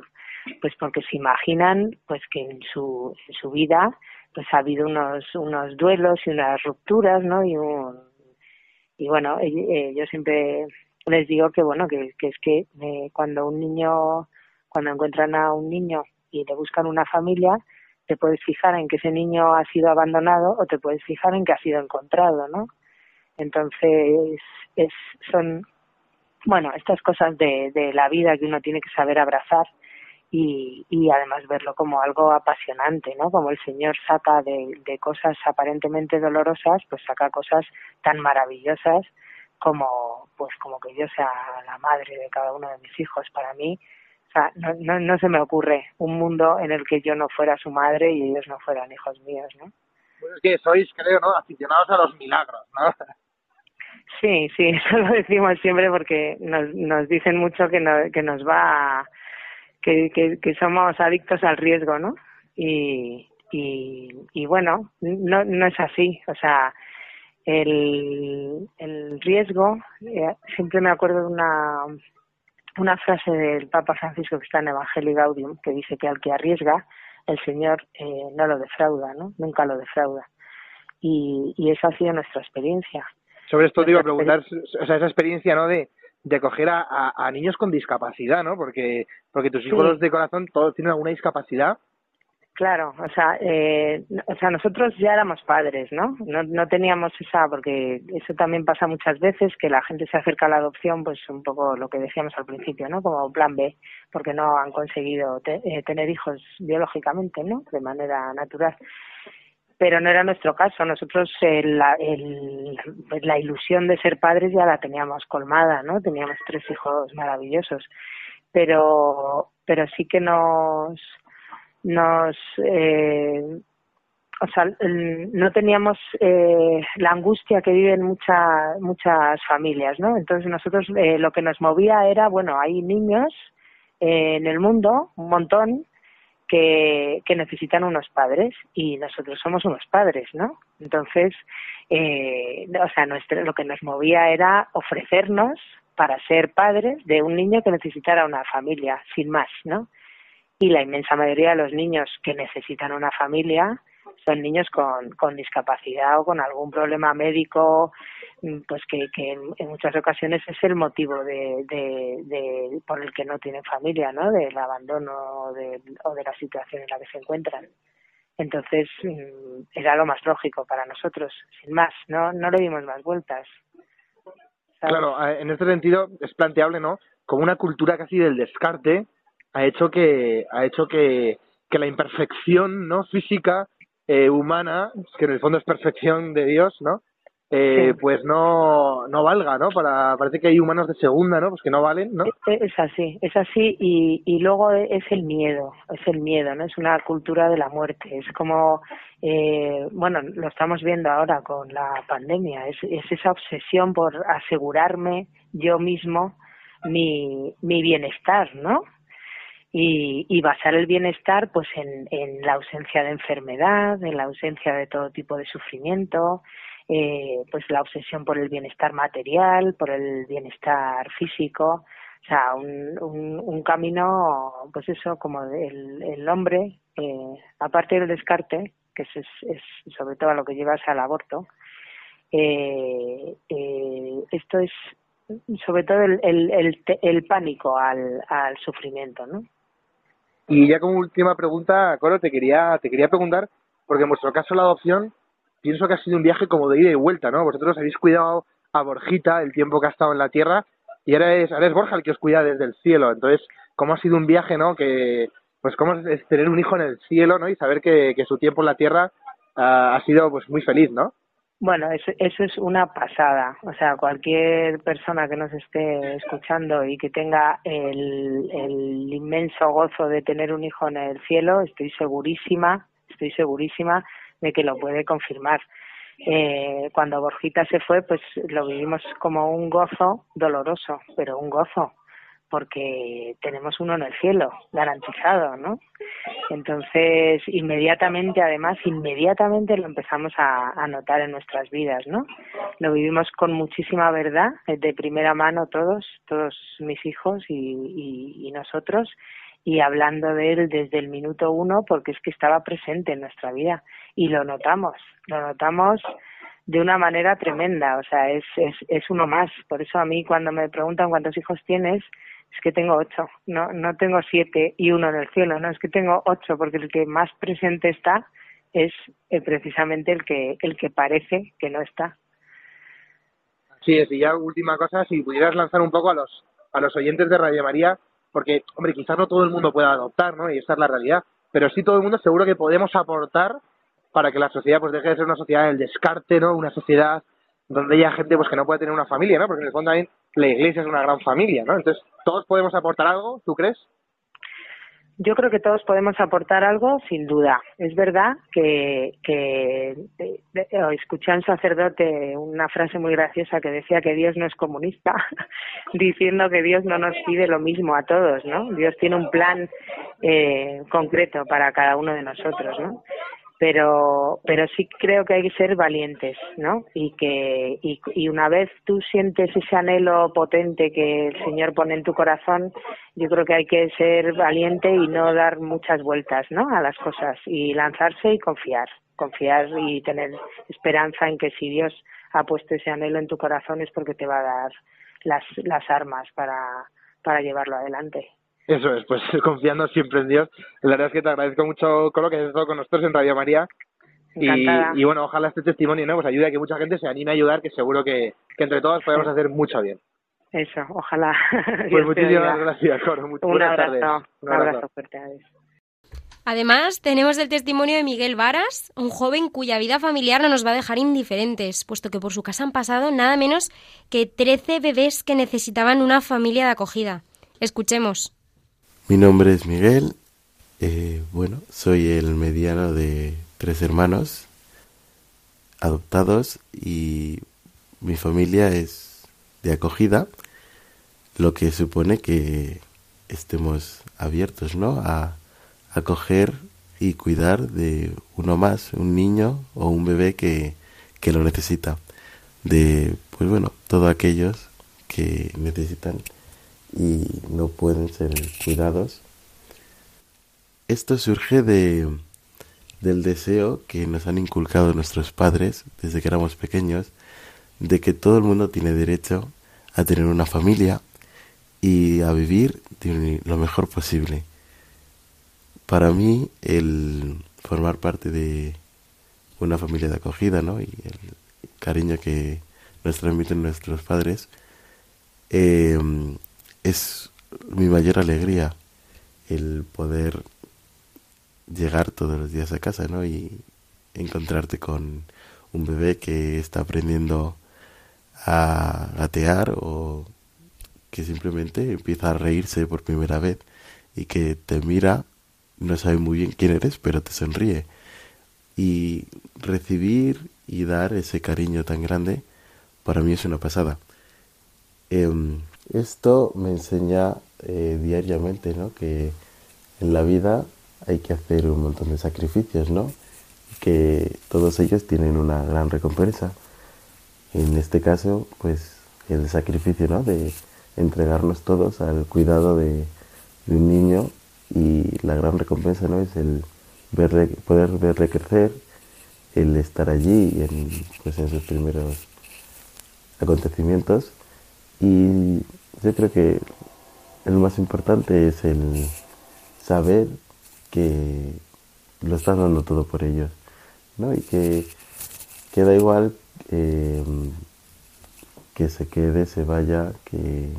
Speaker 11: Pues porque se imaginan pues que en su, en su vida pues ha habido unos, unos duelos y unas rupturas, ¿no? Y un, y bueno, eh, eh, yo siempre les digo que bueno, que, que es que eh, cuando un niño, cuando encuentran a un niño y le buscan una familia, te puedes fijar en que ese niño ha sido abandonado o te puedes fijar en que ha sido encontrado, ¿no? Entonces, es, son, bueno, estas cosas de, de la vida que uno tiene que saber abrazar y, y además verlo como algo apasionante, ¿no? Como el Señor saca de, de cosas aparentemente dolorosas, pues saca cosas tan maravillosas como, pues como que yo sea la madre de cada uno de mis hijos. Para mí, o sea, no, no, no se me ocurre un mundo en el que yo no fuera su madre y ellos no fueran hijos míos, ¿no?
Speaker 10: Pues es que sois, creo, ¿no? Aficionados a los milagros, ¿no?
Speaker 11: Sí, sí, <laughs> eso lo decimos siempre porque nos, nos dicen mucho que, no, que nos va, a- que, que, que somos adictos al riesgo, ¿no? Y, y, y bueno, no, no es así, o sea, el, el riesgo, eh, siempre me acuerdo de una, una frase del Papa Francisco que está en Evangelii Gaudium, que dice que al que arriesga, el Señor eh, no lo defrauda, ¿no? Nunca lo defrauda. Y, y esa ha sido nuestra experiencia.
Speaker 10: Sobre esto te iba a preguntar, o sea, esa experiencia, ¿no? De, de acoger a, a, a niños con discapacidad, ¿no? Porque, porque tus hijos
Speaker 11: Sí.
Speaker 10: de corazón todos tienen alguna discapacidad.
Speaker 11: Claro, o sea, eh, o sea, nosotros ya éramos padres, ¿no? ¿no? No teníamos esa, porque eso también pasa muchas veces, que la gente se acerca a la adopción, pues un poco lo que decíamos al principio, ¿no? Como plan B, porque no han conseguido te- eh, tener hijos biológicamente, ¿no? De manera natural. Pero no era nuestro caso. Nosotros eh, la, el- la ilusión de ser padres ya la teníamos colmada, ¿no? Teníamos tres hijos maravillosos. Pero, pero sí que nos, nos eh, o sea el- no teníamos eh, la angustia que viven muchas muchas familias no entonces nosotros eh, lo que nos movía era bueno hay niños eh, en el mundo un montón que, que necesitan unos padres y nosotros somos unos padres no entonces eh, o sea lo que nos movía era ofrecernos para ser padres de un niño que necesitara una familia sin más no y la inmensa mayoría de los niños que necesitan una familia son niños con, con discapacidad o con algún problema médico, mm, pues que, que en, muchas ocasiones es el motivo de, de, por el que no tienen familia, ¿no? Del abandono de, o de la situación en la que se encuentran. Entonces mm, era lo más lógico para nosotros, sin más, no, no le dimos más vueltas.
Speaker 10: Claro, a- en este sentido es planteable, ¿no? Como una cultura casi del descarte ha hecho que ha hecho que, que la imperfección, ¿no? Física, eh, humana, que en el fondo es perfección de Dios, ¿no? Eh,
Speaker 11: Sí.
Speaker 10: Pues no, no valga, ¿no? Para, parece que hay humanos de segunda, ¿no? Pues que no valen, ¿no?
Speaker 11: E- Es así, es así y, y luego es el miedo, es el miedo, ¿no? Es una cultura de la muerte, es como, eh, bueno, lo estamos viendo ahora con la pandemia, es, es esa obsesión por asegurarme yo mismo mi, mi bienestar, ¿no? Y, y basar el bienestar pues en, la ausencia de enfermedad, en la ausencia de todo tipo de sufrimiento, eh, pues la obsesión por el bienestar material, por el bienestar físico, o sea, un, un, un camino, pues eso, como el, el hombre, eh, aparte del descarte, que es, es, sobre todo a lo que llevas al aborto, eh, eh, esto es sobre todo el, el, el, pánico al sufrimiento, ¿no?
Speaker 10: Y ya como última pregunta, Coro, te quería, te quería preguntar, porque en vuestro caso la adopción, pienso que ha sido un viaje como de ida y vuelta, ¿no? Vosotros habéis cuidado a Borjita el tiempo que ha estado en la tierra y ahora es, ahora es Borja el que os cuida desde el cielo. Entonces, ¿cómo ha sido un viaje, no? Que, pues cómo es tener un hijo en el cielo, ¿no? Y saber que, su tiempo en la tierra ah, ha sido pues muy feliz, ¿no?
Speaker 11: Bueno, eso, eso es una pasada. O sea, cualquier persona que nos esté escuchando y que tenga el, el inmenso gozo de tener un hijo en el cielo, estoy segurísima, estoy segurísima de que lo puede confirmar. Eh, cuando Borjita se fue, pues lo vivimos como un gozo doloroso, pero un gozo, porque tenemos uno en el cielo, garantizado, ¿no? Entonces, inmediatamente, además, inmediatamente lo empezamos a, notar en nuestras vidas, ¿no? Lo vivimos con muchísima verdad, eh, de primera mano todos, todos mis hijos y, y, y nosotros, y hablando de él desde el minuto uno porque es que estaba presente en nuestra vida y lo notamos, lo notamos de una manera tremenda, o sea, es, es, es uno más. Por eso a mí cuando me preguntan cuántos hijos tienes, es que tengo ocho, no, no tengo siete y uno en el cielo, no, es que tengo ocho porque el que más presente está es eh, precisamente el que, el que parece que no está.
Speaker 10: Sí, es, y ya última cosa, si pudieras lanzar un poco a los, a los oyentes de Radio María, porque, hombre, quizás no todo el mundo pueda adoptar, ¿no? Y esa es la realidad, pero sí todo el mundo seguro que podemos aportar para que la sociedad pues deje de ser una sociedad del descarte, ¿no? Una sociedad donde haya gente pues que no puede tener una familia, ¿no? Porque en el fondo también la iglesia es una gran familia, ¿no? Entonces, ¿todos podemos aportar algo, tú crees?
Speaker 11: Yo creo que todos podemos aportar algo, sin duda. Es verdad que, que eh, eh, escuché a un sacerdote una frase muy graciosa que decía que Dios no es comunista, <laughs> diciendo que Dios no nos pide lo mismo a todos, ¿no? Dios tiene un plan eh, concreto para cada uno de nosotros, ¿no? Pero pero sí creo que hay que ser valientes no y que y, una vez tú sientes ese anhelo potente que el señor pone en tu corazón yo creo que hay que ser valiente y no dar muchas vueltas no a las cosas y lanzarse y confiar confiar y tener esperanza en que si Dios ha puesto ese anhelo en tu corazón es porque te va a dar las las armas para para llevarlo adelante
Speaker 10: eso es, pues <laughs> confiando siempre en Dios. La verdad es que te agradezco mucho, Colo, que hayas estado con nosotros en Radio María. Y, y, bueno, ojalá este testimonio ¿no? pues ayude a que mucha gente se anime a ayudar, que seguro que, que entre todos podemos hacer mucho bien.
Speaker 11: Eso, ojalá. <laughs>
Speaker 10: Pues muchísimas gracias, Coro.
Speaker 11: Un Buenas abrazo, tardes. Un abrazo, abrazo fuerte. Adiós.
Speaker 4: Además, tenemos el testimonio de Miguel Varas, un joven cuya vida familiar no nos va a dejar indiferentes, puesto que por su casa han pasado nada menos que 13 bebés que necesitaban una familia de acogida. Escuchemos.
Speaker 12: Mi nombre es Miguel. Eh, bueno, soy el mediano de tres hermanos adoptados y mi familia es de acogida, lo que supone que estemos abiertos, ¿no? A acoger y cuidar de uno más, un niño o un bebé que, que lo necesita. De, pues bueno, todos aquellos que necesitan y no pueden ser cuidados. Esto surge de, del deseo que nos han inculcado nuestros padres desde que éramos pequeños, de que todo el mundo tiene derecho a tener una familia y a vivir lo mejor posible. Para mí, el formar parte de una familia de acogida, ¿no? Y el cariño que nos transmiten nuestros padres, eh, es mi mayor alegría el poder llegar todos los días a casa, ¿no? Y encontrarte con un bebé que está aprendiendo a gatear o que simplemente empieza a reírse por primera vez y que te mira, no sabe muy bien quién eres, pero te sonríe. Y recibir y dar ese cariño tan grande para mí es una pasada. Eh, esto me enseña eh, diariamente, ¿no? Que en la vida hay que hacer un montón de sacrificios, ¿no? Que todos ellos tienen una gran recompensa. En este caso, pues el sacrificio, ¿no? De entregarnos todos al cuidado de, un niño y la gran recompensa, ¿no? Es el verle, poder verle crecer, el estar allí en, pues, en sus primeros acontecimientos y yo creo que el más importante es el saber que lo estás dando todo por ellos, ¿no? Y que, que da igual eh, que se quede, se vaya, que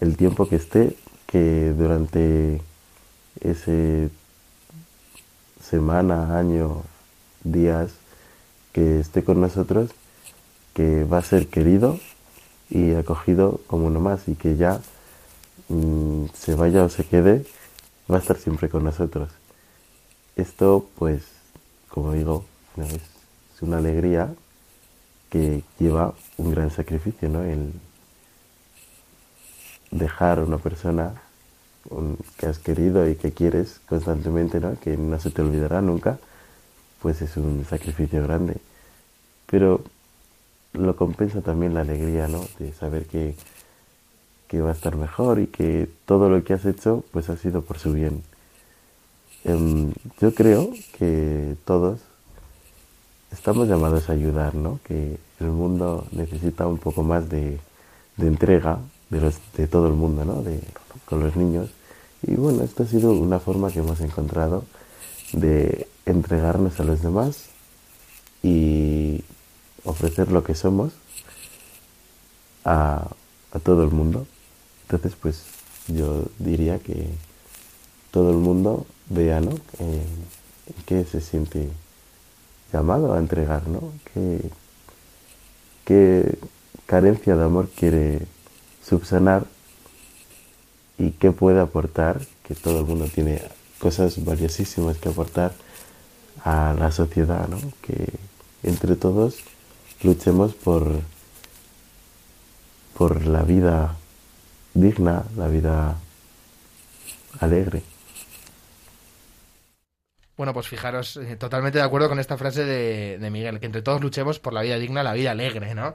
Speaker 12: el tiempo que esté, que durante ese semana, año, días que esté con nosotros, que va a ser querido y acogido como uno más y que ya mm, se vaya o se quede, va a estar siempre con nosotros. Esto, pues, como digo, es, una alegría que lleva un gran sacrificio, ¿no? El dejar a una persona un- que has querido y que quieres constantemente, ¿no? Que no se te olvidará nunca, pues es un sacrificio grande. Pero lo compensa también la alegría, ¿no? De saber que, que va a estar mejor y que todo lo que has hecho, pues ha sido por su bien. Em, yo creo que todos estamos llamados a ayudar, ¿no? Que el mundo necesita un poco más de, de entrega de, los, de todo el mundo, ¿no? De, con los niños. Y bueno, esto ha sido una forma que hemos encontrado de entregarnos a los demás y ofrecer lo que somos a, todo el mundo. Entonces, pues yo diría que todo el mundo vea, ¿no? Eh, se siente llamado a entregar, ¿no? ¿Qué, qué carencia de amor quiere subsanar y qué puede aportar, que todo el mundo tiene cosas valiosísimas que aportar a la sociedad, ¿no? Que entre todos luchemos por, por la vida digna, la vida alegre.
Speaker 3: Bueno, pues fijaros, eh, totalmente de acuerdo con esta frase de, de Miguel, que entre todos luchemos por la vida digna, la vida alegre, ¿no?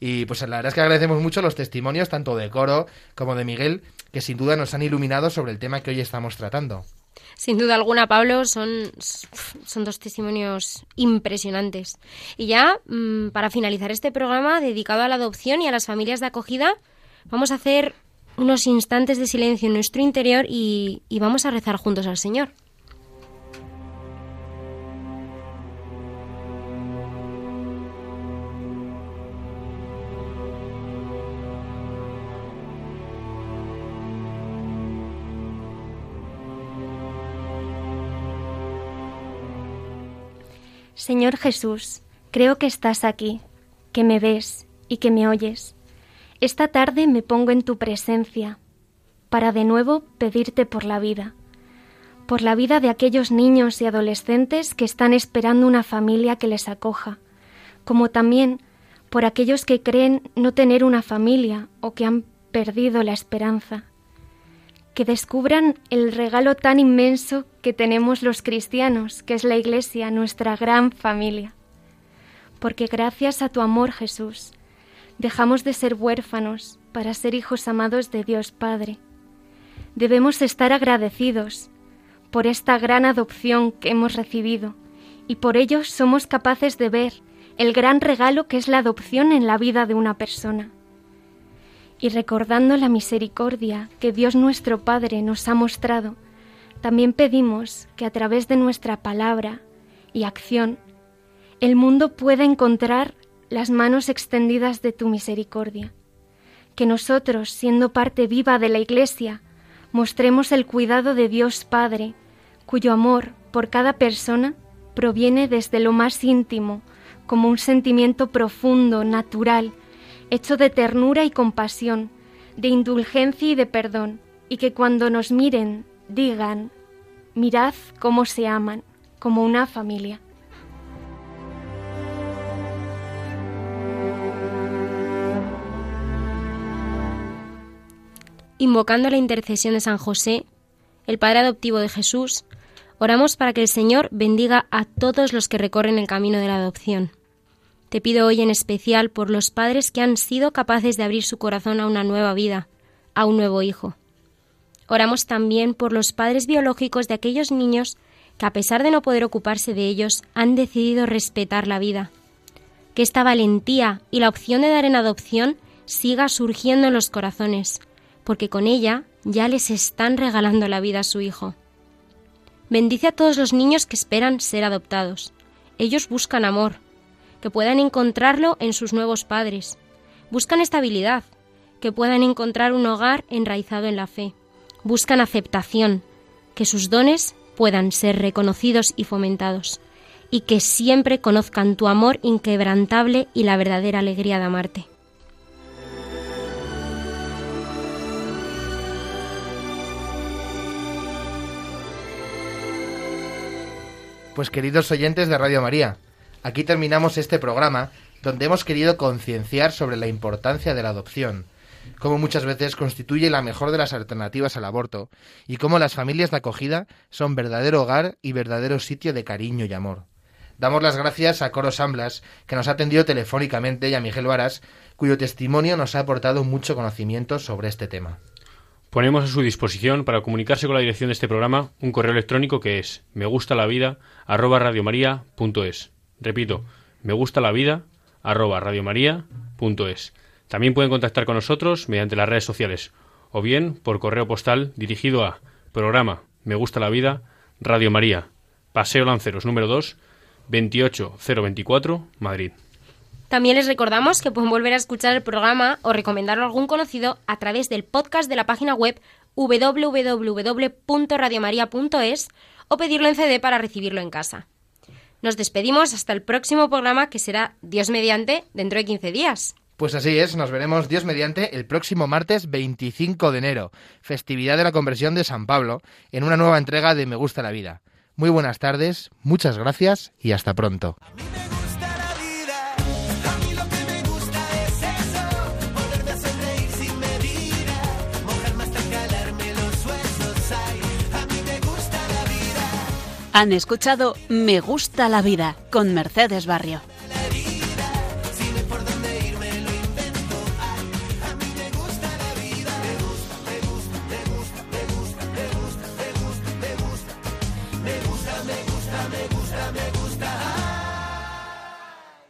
Speaker 3: Y pues la verdad es que agradecemos mucho los testimonios, tanto de Coro como de Miguel, que sin duda nos han iluminado sobre el tema que hoy estamos tratando.
Speaker 4: Sin duda alguna, Pablo, son, son dos testimonios impresionantes. Y ya, mm, para finalizar este programa dedicado a la adopción y a las familias de acogida, vamos a hacer unos instantes de silencio en nuestro interior y, y vamos a rezar juntos al Señor.
Speaker 5: Señor Jesús, creo que estás aquí, que me ves y que me oyes. Esta tarde me pongo en tu presencia para de nuevo pedirte por la vida, por la vida de aquellos niños y adolescentes que están esperando una familia que les acoja, como también por aquellos que creen no tener una familia o que han perdido la esperanza. Que descubran el regalo tan inmenso que tenemos los cristianos, que es la Iglesia, nuestra gran familia. Porque gracias a tu amor, Jesús, dejamos de ser huérfanos para ser hijos amados de Dios Padre. Debemos estar agradecidos por esta gran adopción que hemos recibido y por ello somos capaces de ver el gran regalo que es la adopción en la vida de una persona. Y recordando la misericordia que Dios nuestro Padre nos ha mostrado, también pedimos que a través de nuestra palabra y acción el mundo pueda encontrar las manos extendidas de tu misericordia. Que nosotros, siendo parte viva de la Iglesia, mostremos el cuidado de Dios Padre, cuyo amor por cada persona proviene desde lo más íntimo, como un sentimiento profundo, natural, hecho de ternura y compasión, de indulgencia y de perdón, y que cuando nos miren digan, mirad cómo se aman, como una familia.
Speaker 4: Invocando la intercesión de San José, el Padre adoptivo de Jesús, oramos para que el Señor bendiga a todos los que recorren el camino de la adopción. Te pido hoy en especial por los padres que han sido capaces de abrir su corazón a una nueva vida, a un nuevo hijo. Oramos también por los padres biológicos de aquellos niños que, a pesar de no poder ocuparse de ellos, han decidido respetar la vida. Que esta valentía y la opción de dar en adopción siga surgiendo en los corazones, porque con ella ya les están regalando la vida a su hijo. Bendice a todos los niños que esperan ser adoptados. Ellos buscan amor, que puedan encontrarlo en sus nuevos padres, Buscan estabilidad, que puedan encontrar un hogar enraizado en la fe. Buscan aceptación, que sus dones puedan ser reconocidos y fomentados, y que siempre conozcan tu amor inquebrantable y la verdadera alegría de amarte.
Speaker 3: Pues queridos oyentes de Radio María, aquí terminamos este programa donde hemos querido concienciar sobre la importancia de la adopción, cómo muchas veces constituye la mejor de las alternativas al aborto y cómo las familias de acogida son verdadero hogar y verdadero sitio de cariño y amor. Damos las gracias a Coro Samblas, que nos ha atendido telefónicamente, y a Miguel Varas, cuyo testimonio nos ha aportado mucho conocimiento sobre este tema.
Speaker 7: Ponemos a su disposición para comunicarse con la dirección de este programa un correo electrónico que es me gusta la vida arroba radiomaria.es. Repito, me gusta la vida arroba radiomaria.es. También pueden contactar con nosotros mediante las redes sociales o bien por correo postal dirigido a programa Me gusta la vida Radio María, Paseo Lanceros número 2, 28024, Madrid.
Speaker 4: También les recordamos que pueden volver a escuchar el programa o recomendarlo a algún conocido a través del podcast de la página web www.radiomaria.es o pedirlo en CD para recibirlo en casa. Nos despedimos hasta el próximo programa que será Dios mediante dentro de 15 días.
Speaker 3: Pues así es, nos veremos Dios mediante el próximo martes 25 de enero, festividad de la conversión de San Pablo, en una nueva entrega de Me gusta la vida. Muy buenas tardes, muchas gracias y hasta pronto.
Speaker 2: Han escuchado Me gusta la vida con Mercedes Barrio.